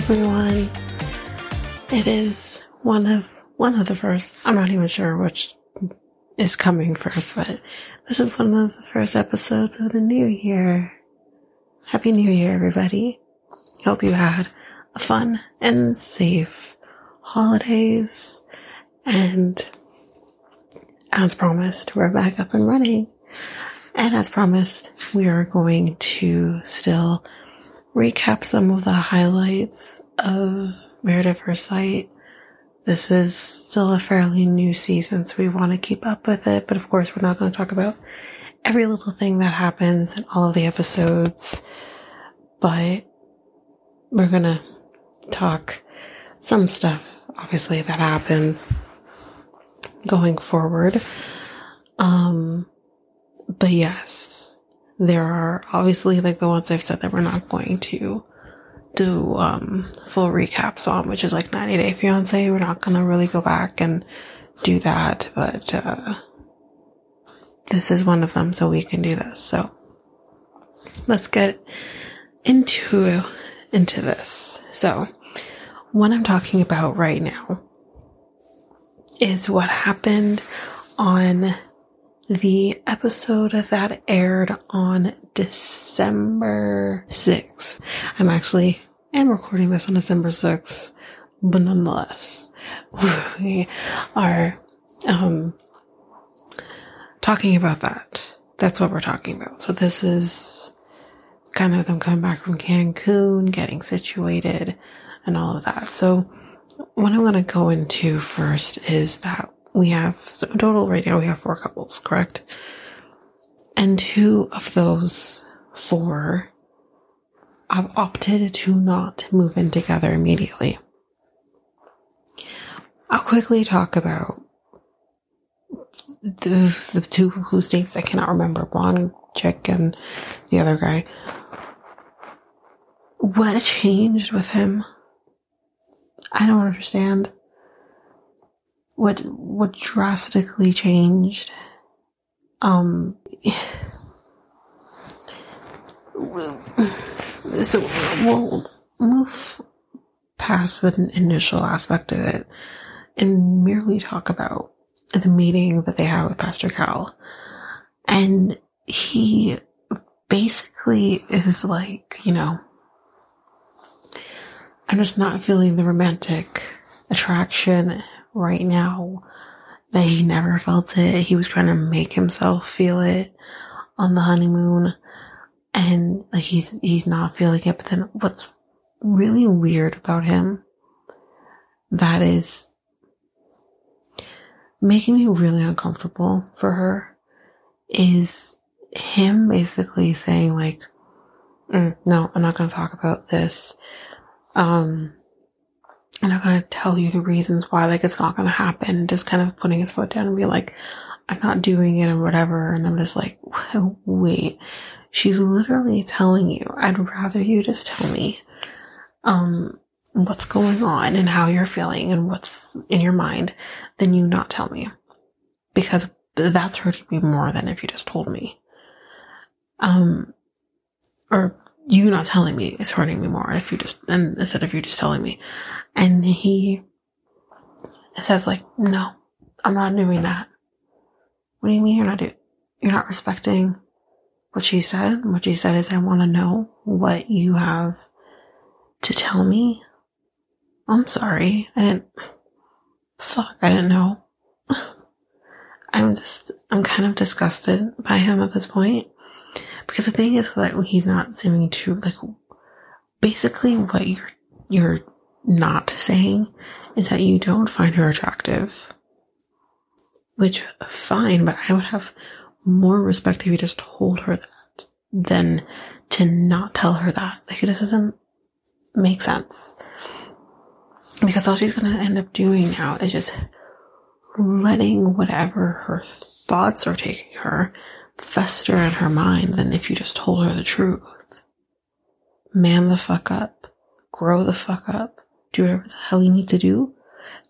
everyone. It is one of one of the first. I'm not even sure which is coming first, but this is one of the first episodes of the new year. Happy New Year, everybody. Hope you had a fun and safe holidays. And as promised, we're back up and running. And as promised, we are going to still recap some of the highlights of First Sight. This is still a fairly new season, so we want to keep up with it. But of course, we're not going to talk about every little thing that happens in all of the episodes. But we're going to talk some stuff, obviously, that happens going forward. Um, but yes, there are obviously like the ones I've said that we're not going to do um, full recaps on, which is like 90 Day Fiance. We're not to really go back and do that, but uh, this is one of them, so we can do this. So let's get into into this. So what I'm talking about right now is what happened on the episode that aired on December 6th. I'm actually am recording this on December 6th, but nonetheless, we are um, talking about that. That's what we're talking about. So this is kind of them coming back from Cancun, getting situated, and all of that. So what I'm going to go into first is that we have, so in total right now we have four couples, correct? And two of those four have opted to not move in together immediately. I'll quickly talk about the, the two whose names I cannot remember, one chick and the other guy. What changed with him? I don't understand what what drastically changed. Um, so we'll move past the initial aspect of it and merely talk about the meeting that they had with Pastor Cal. And he basically is like, you know, I'm just not feeling the romantic attraction right now that he never felt it. He was trying to make himself feel it on the honeymoon and like he's he's not feeling it. But then what's really weird about him that is making me really uncomfortable for her is him basically saying like, mm, no, I'm not going to talk about this. Um, I'm not going to tell you the reasons why, like, it's not going to happen. Just kind of putting his foot down and be like, I'm not doing it and whatever. And I'm just like, wait, she's literally telling you, I'd rather you just tell me, um, what's going on and how you're feeling and what's in your mind than you not tell me. Because that's hurting me more than if you just told me. Um, or you not telling me is hurting me more if you just, and instead of you just telling me. And he says like, no, I'm not doing that. What do you mean you're not doing, you're not respecting what she said? What she said is, I want to know what you have to tell me. I'm sorry. I didn't, fuck, I didn't know. I'm just, I'm kind of disgusted by him at this point. Because the thing is that he's not seeming to, like, basically what you're, you're not saying is that you don't find her attractive. Which, fine, but I would have more respect if you just told her that than to not tell her that. Like, it just doesn't make sense. Because all she's gonna end up doing now is just letting whatever her thoughts are taking her fester in her mind than if you just told her the truth. Man the fuck up. Grow the fuck up do whatever the hell you need to do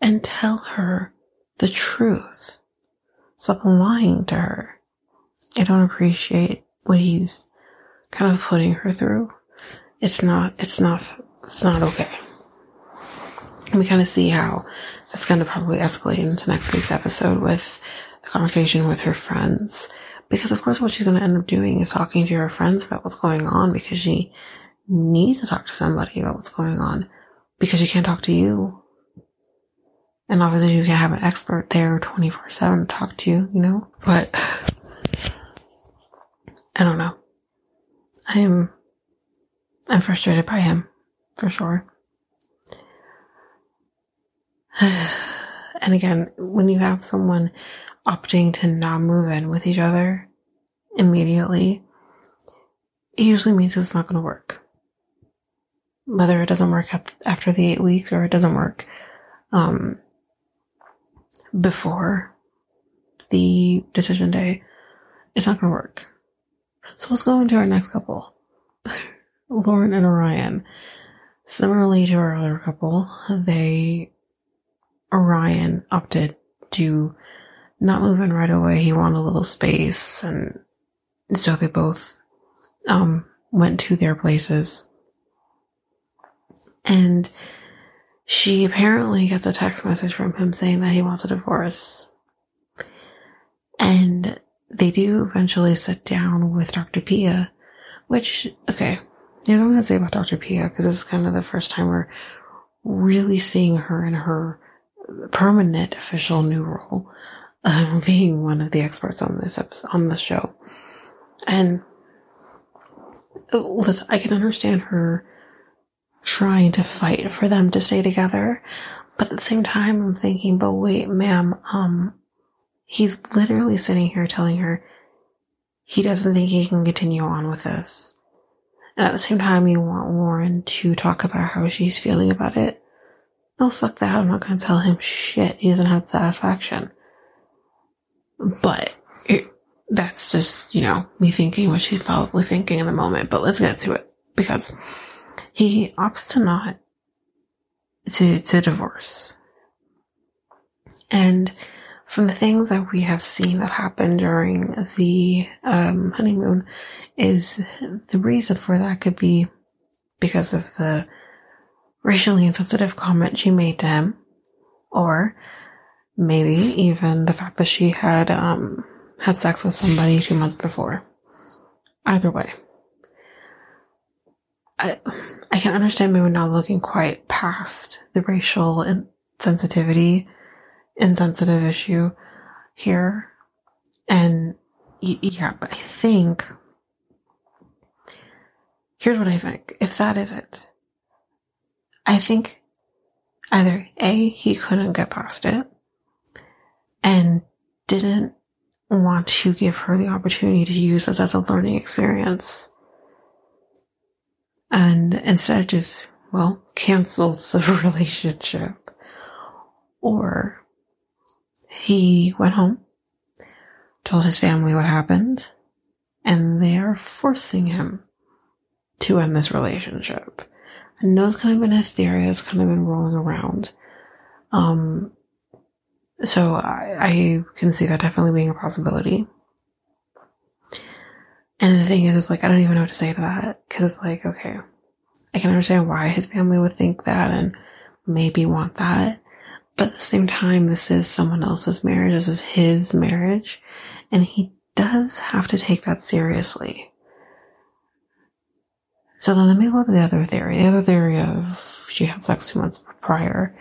and tell her the truth. Stop lying to her. I don't appreciate what he's kind of putting her through. It's not, it's not, it's not okay. we kind of see how that's going to probably escalate into next week's episode with the conversation with her friends. Because of course what she's going to end up doing is talking to her friends about what's going on because she needs to talk to somebody about what's going on because she can't talk to you. And obviously you can have an expert there 24 7 to talk to you, you know? But I don't know. I'm, I'm frustrated by him for sure. and again, when you have someone opting to not move in with each other immediately, it usually means it's not going to work. Whether it doesn't work after the eight weeks or it doesn't work um, before the decision day, it's not going to work. So let's go into our next couple. Lauren and Orion. Similarly to our other couple, they Orion opted to not moving right away. He wanted a little space and so they both um went to their places. And she apparently gets a text message from him saying that he wants a divorce. And they do eventually sit down with Dr. Pia, which, okay, there's nothing to say about Dr. Pia because this is kind of the first time we're really seeing her in her permanent official new role, uh, being one of the experts on this episode, on the show. And listen, I can understand her trying to fight for them to stay together, but at the same time, I'm thinking, but wait, ma'am, um, he's literally sitting here telling her he doesn't think he can continue on with this. And at the same time, you want Lauren to talk about how she's feeling about it. No, fuck that. I'm not going to tell him shit. He doesn't have satisfaction. But it, that's just, you know, me thinking what she's probably thinking in the moment. But let's get to it because he opts to not to, to divorce. And from the things that we have seen that happen during the um, honeymoon is the reason for that could be because of the racially insensitive comment she made to him, or maybe even the fact that she had um, had sex with somebody two months before. Either way, I I can understand maybe not looking quite past the racial insensitivity, insensitive issue here, and yeah, but I think here's what I think. If that is it, I think either A, he couldn't get past it and didn't want to give her the opportunity to use this as a learning experience. And instead just, well, canceled the relationship. Or he went home, told his family what happened, and they are forcing him to end this relationship. I know it's kind of been a theory that's kind of been rolling around. Um, so I, I can see that definitely being a possibility. And the thing is, it's like, I don't even know what to say to that. Cause it's like, okay, I can understand why his family would think that and maybe want that. But at the same time, this is someone else's marriage. This is his marriage. And he does have to take that seriously. So then let me go to the other theory. The other theory of she had sex two months prior.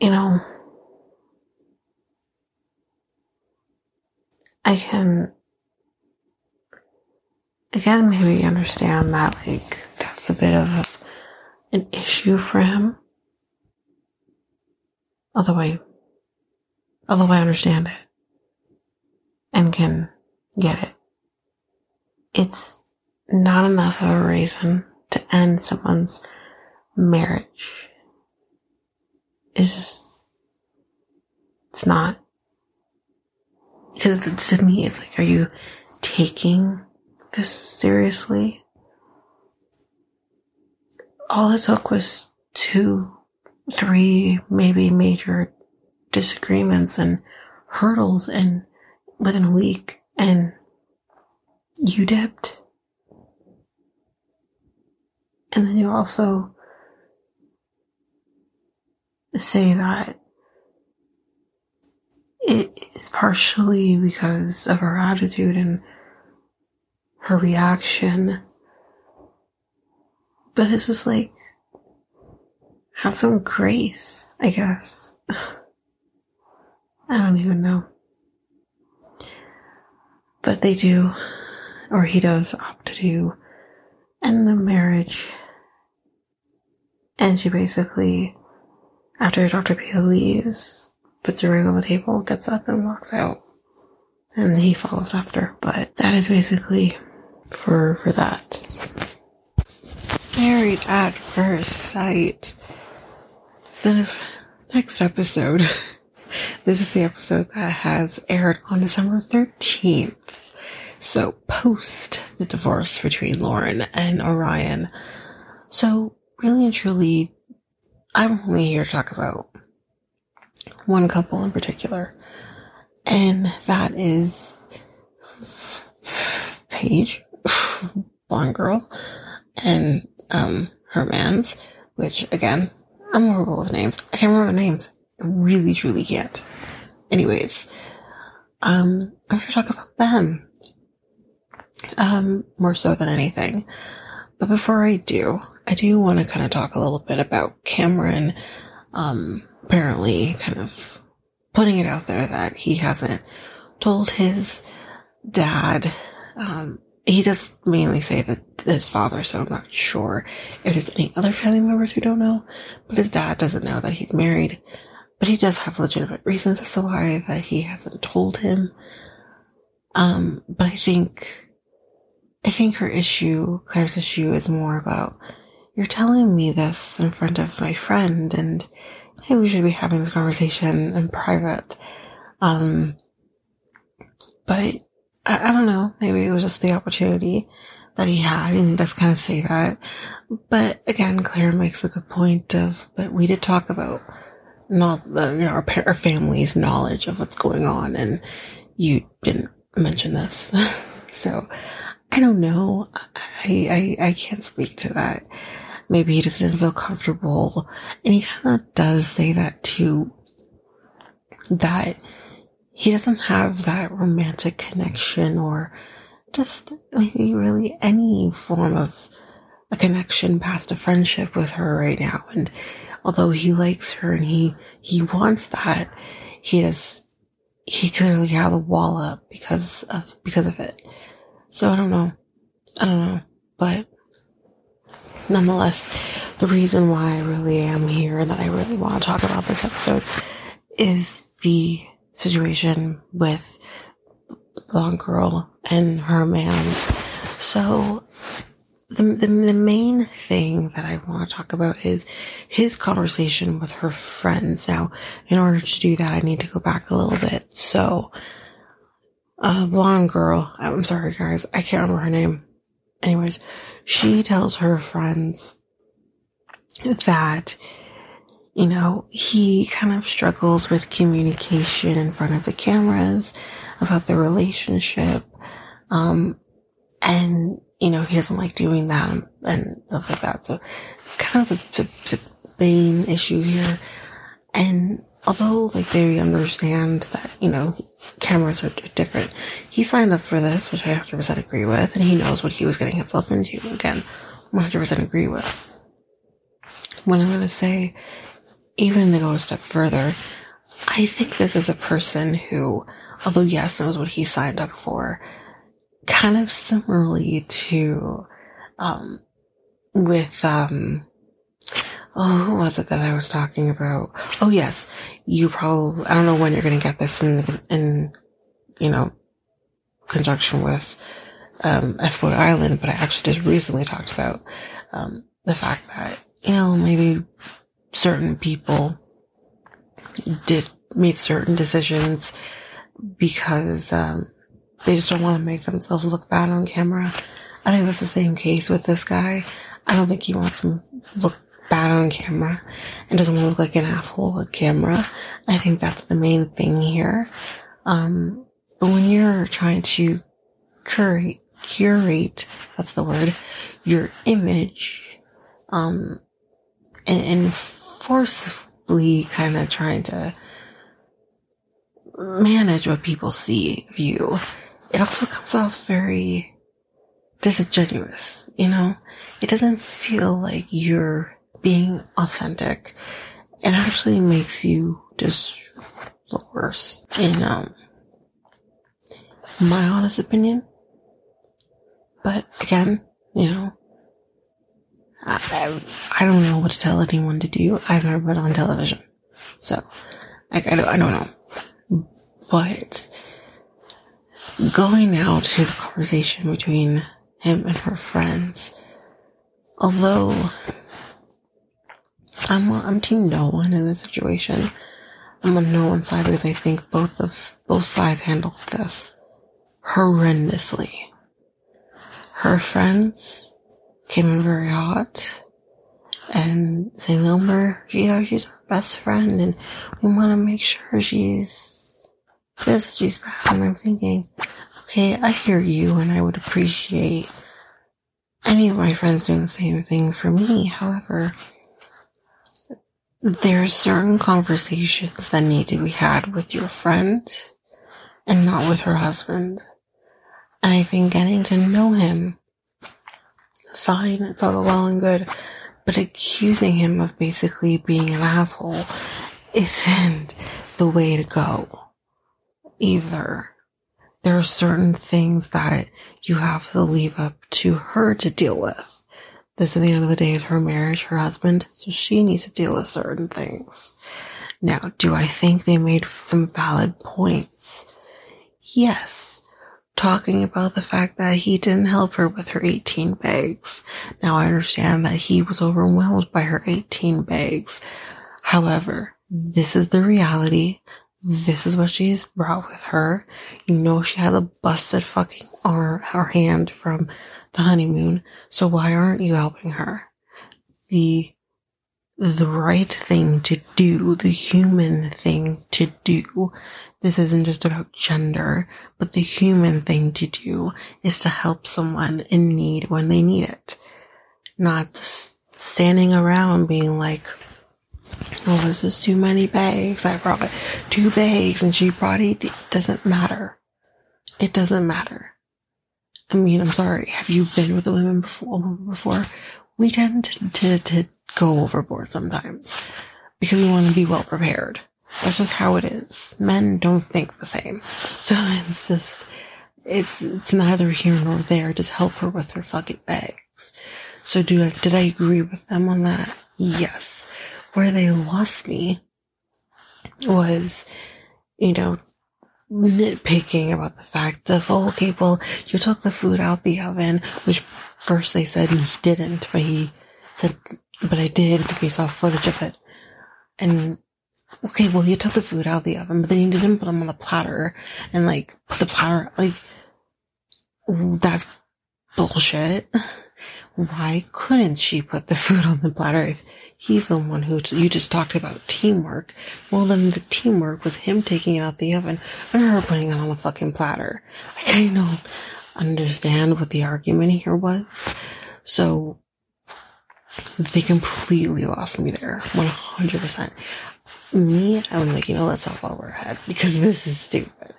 You know, I can, again, maybe understand that, like, that's a bit of an issue for him. Although I, although I understand it and can get it. It's not enough of a reason to end someone's marriage. Just, it's not. Because to me, it's like, are you taking this seriously? All it took was two, three, maybe major disagreements and hurdles and within a week and you dipped and then you also say that it is partially because of her attitude and her reaction. But it's just like, have some grace, I guess. I don't even know. But they do, or he does opt to do, end the marriage. And she basically, after Dr. Pia leaves, puts a ring on the table, gets up and walks out. And he follows after. But that is basically for for that. Married at first sight. The next episode. This is the episode that has aired on December 13th. So post the divorce between Lauren and Orion. So really and truly, I'm only here to talk about one couple in particular. And that is Paige, blonde girl, and um her man's, which again, I'm horrible with names. I can't remember the names. I really, truly can't. Anyways, um, I'm going to talk about them. Um, more so than anything. But before I do, I do want to kind of talk a little bit about Cameron, um, apparently kind of putting it out there that he hasn't told his dad, um, he does mainly say that his father, so I'm not sure if there's any other family members who don't know, but his dad doesn't know that he's married. But he does have legitimate reasons as to why that he hasn't told him. Um, but I think, I think her issue, Claire's issue is more about, you're telling me this in front of my friend and we should be having this conversation in private. Um, but I, I don't know, maybe it was just the opportunity that he had and he does kind of say that. But again, Claire makes a good point of, but we did talk about not the, you know, our, our family's knowledge of what's going on. And you didn't mention this. so I don't know. I, I, I can't speak to that. Maybe he just didn't feel comfortable. And he kind of does say that too, that he doesn't have that romantic connection or just maybe really any form of a connection past a friendship with her right now. And although he likes her and he, he wants that, he has, he clearly had a wall up because of, because of it. So I don't know. I don't know. But nonetheless, the reason why I really am here that I really want to talk about this episode is the situation with Blonde Girl and her man. So the, the, the main thing that I want to talk about is his conversation with her friends. Now, in order to do that, I need to go back a little bit. So, uh, blonde girl, I'm sorry guys, I can't remember her name. Anyways, she tells her friends that, you know, he kind of struggles with communication in front of the cameras about the relationship. Um, and you know, he doesn't like doing that and, stuff like that. So it's kind of the, the, the main issue here. And although like they understand that, you know, cameras are different, he signed up for this, which I 100% agree with, and he knows what he was getting himself into. Again, 100% agree with. What I'm going to say, even to go a step further, I think this is a person who, although yes, knows what he signed up for, kind of similarly to, um, with, um, oh, who was it that I was talking about? Oh, yes. You probably, I don't know when you're going to get this in, in, you know, conjunction with, um, F-Boy Island, but I actually just recently talked about, um, the fact that, you know, maybe certain people did, made certain decisions because, um, they just don't want to make themselves look bad on camera. I think that's the same case with this guy. I don't think he wants to look bad on camera and doesn't want to look like an asshole on camera. I think that's the main thing here. Um, but when you're trying to curate, curate, that's the word, your image, um, and, and forcibly kind of trying to manage what people see of you. It also comes off very disingenuous, you know? It doesn't feel like you're being authentic. It actually makes you just look worse. In um, my honest opinion. But again, you know, I, I, don't know what to tell anyone to do. I've never been on television. So, like, I don't, I don't know. But, going out to the conversation between him and her friends, although I'm, I'm team no one in this situation, I'm on no one side because I think both of, both sides handled this horrendously. Her friends came in very hot and saying, Lumber, you know, she's our best friend and we want to make sure she's this, she's that. And I'm thinking, okay, I hear you and I would appreciate any of my friends doing the same thing for me. However, there are certain conversations that need to be had with your friend and not with her husband. And I think getting to know him, fine, it's all well and good, but accusing him of basically being an asshole isn't the way to go either. There are certain things that you have to leave up to her to deal with. This at the end of the day is her marriage, her husband, so she needs to deal with certain things. Now, do I think they made some valid points? Yes. Talking about the fact that he didn't help her with her 18 bags. Now I understand that he was overwhelmed by her 18 bags. However, this is the reality. This is what she's brought with her. You know she had a busted fucking arm or hand from the honeymoon, so why aren't you helping her? The the right thing to do, the human thing to do. This isn't just about gender, but the human thing to do is to help someone in need when they need it. Not standing around being like, oh, this is too many bags. I brought two bags and she brought eight. It doesn't matter. It doesn't matter. I mean, I'm sorry. Have you been with a woman before? Before we tend to, to, to go overboard sometimes because we want to be well prepared. That's just how it is. Men don't think the same. So it's just, it's, it's neither here nor there. Just help her with her fucking bags. So do I, did I agree with them on that? Yes where they lost me was, you know, nitpicking about the fact of, oh, okay, well, you took the food out the oven, which first they said he didn't, but he said, but I did because we saw footage of it. And, okay, well, you took the food out the oven, but then you didn't put them on the platter and like put the platter, like, that's bullshit. Why couldn't she put the food on the platter if He's the one who you just talked about teamwork. Well, then the teamwork was him taking it out the oven and her putting it on the fucking platter. I don't understand what the argument here was. So they completely lost me there. 100%. Me, I'm like, you know, let's talk while we're ahead because this is stupid.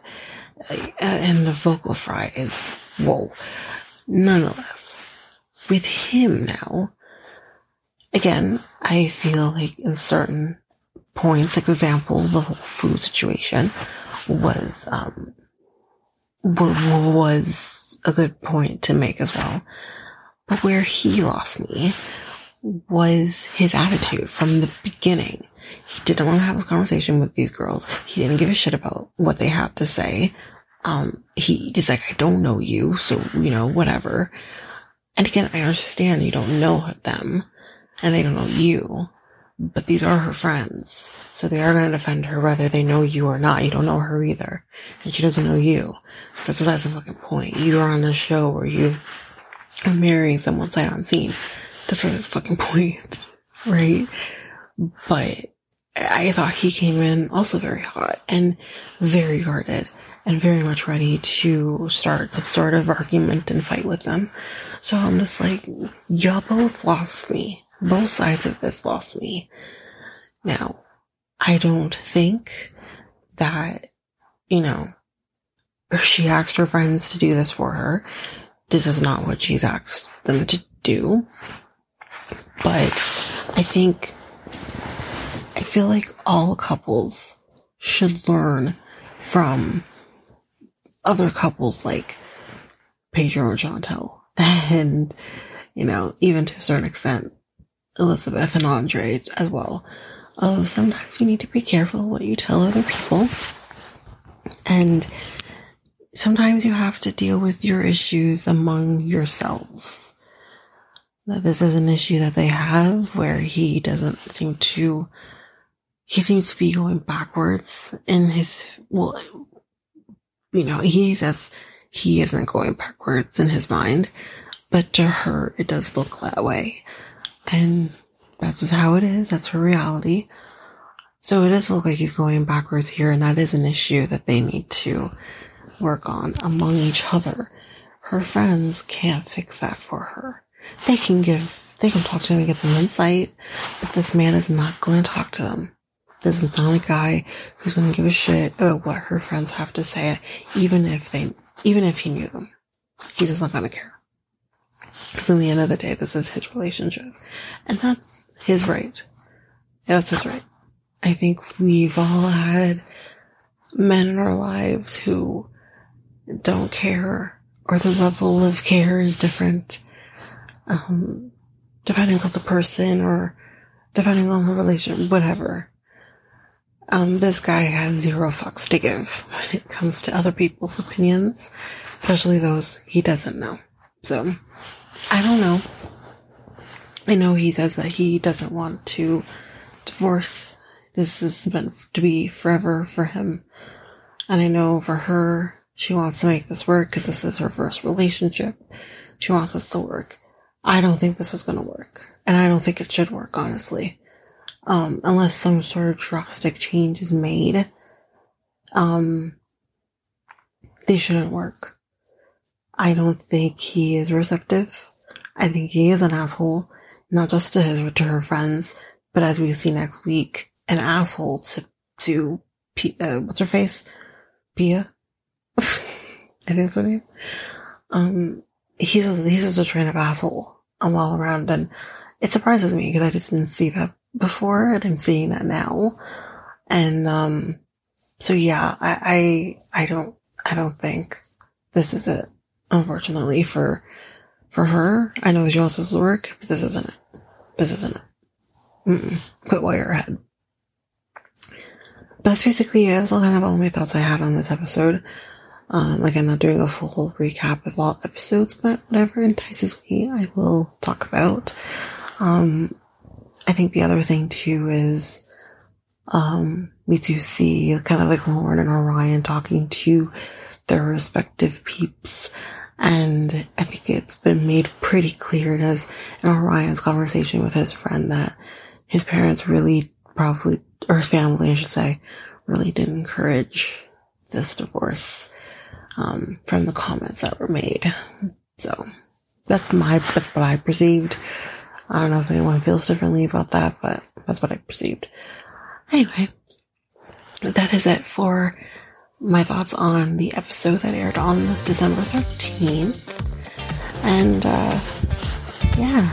And the vocal fry is, whoa. Nonetheless, with him now, again, I feel like in certain points, like for example, the whole food situation was, um, was a good point to make as well. But where he lost me was his attitude from the beginning. He didn't want to have this conversation with these girls. He didn't give a shit about what they had to say. Um, he, he's like, I don't know you, so, you know, whatever. And again, I understand you don't know them and they don't know you, but these are her friends. So they are going to defend her whether they know you or not. You don't know her either. And she doesn't know you. So that's besides the fucking point. You are on a show where you are marrying someone sight unseen. That's what's the fucking point. Right? But I thought he came in also very hot and very guarded and very much ready to start some sort of argument and fight with them. So I'm just like, y'all both lost me both sides of this lost me. Now, I don't think that, you know, she asked her friends to do this for her. This is not what she's asked them to do. But I think, I feel like all couples should learn from other couples like Pedro and Chantel. And, you know, even to a certain extent, Elizabeth and Andre as well. Of sometimes you need to be careful what you tell other people. And sometimes you have to deal with your issues among yourselves. That this is an issue that they have where he doesn't seem to, he seems to be going backwards in his, well, you know, he says he isn't going backwards in his mind, but to her, it does look that way. And that's just how it is. That's her reality. So it does look like he's going backwards here, and that is an issue that they need to work on among each other. Her friends can't fix that for her. They can give, they can talk to him and get some insight, but this man is not going to talk to them. This is not a guy who's going to give a shit about what her friends have to say, even if they, even if he knew them. He's just not going to care. From the end of the day, this is his relationship. And that's his right. That's his right. I think we've all had men in our lives who don't care or the level of care is different um, depending on the person or depending on the relationship, whatever. Um, this guy has zero fucks to give when it comes to other people's opinions, especially those he doesn't know. So, I don't know. I know he says that he doesn't want to divorce. This is meant to be forever for him. And I know for her, she wants to make this work because this is her first relationship. She wants this to work. I don't think this is going to work. And I don't think it should work, honestly. Um, unless some sort of drastic change is made. Um, they shouldn't work. I don't think he is receptive. I think he is an asshole, not just to his, to her friends, but as we see next week, an asshole to, to, P, uh, what's her face? Pia? I think that's her name. Um, he's a, he's just a train of asshole um, all around, and it surprises me because I just didn't see that before, and I'm seeing that now. And um, so yeah, I, I I don't I don't think this is it. Unfortunately for for her, I know she wants this to work, but this isn't it. This isn't it. Mm-mm. Quit while you're ahead. That's basically it. That's all kind of all my thoughts I had on this episode. Um, like I'm not doing a full recap of all episodes, but whatever entices me, I will talk about. Um, I think the other thing too is, um, we do see kind of like Lauren and Orion talking to their respective peeps. And I think it's been made pretty clear in his, in Orion's conversation with his friend that his parents really probably, or family, I should say, really did encourage this divorce um, from the comments that were made. So that's my that's what I perceived. I don't know if anyone feels differently about that, but that's what I perceived. Anyway, that is it for my thoughts on the episode that aired on December 13th. And uh, yeah,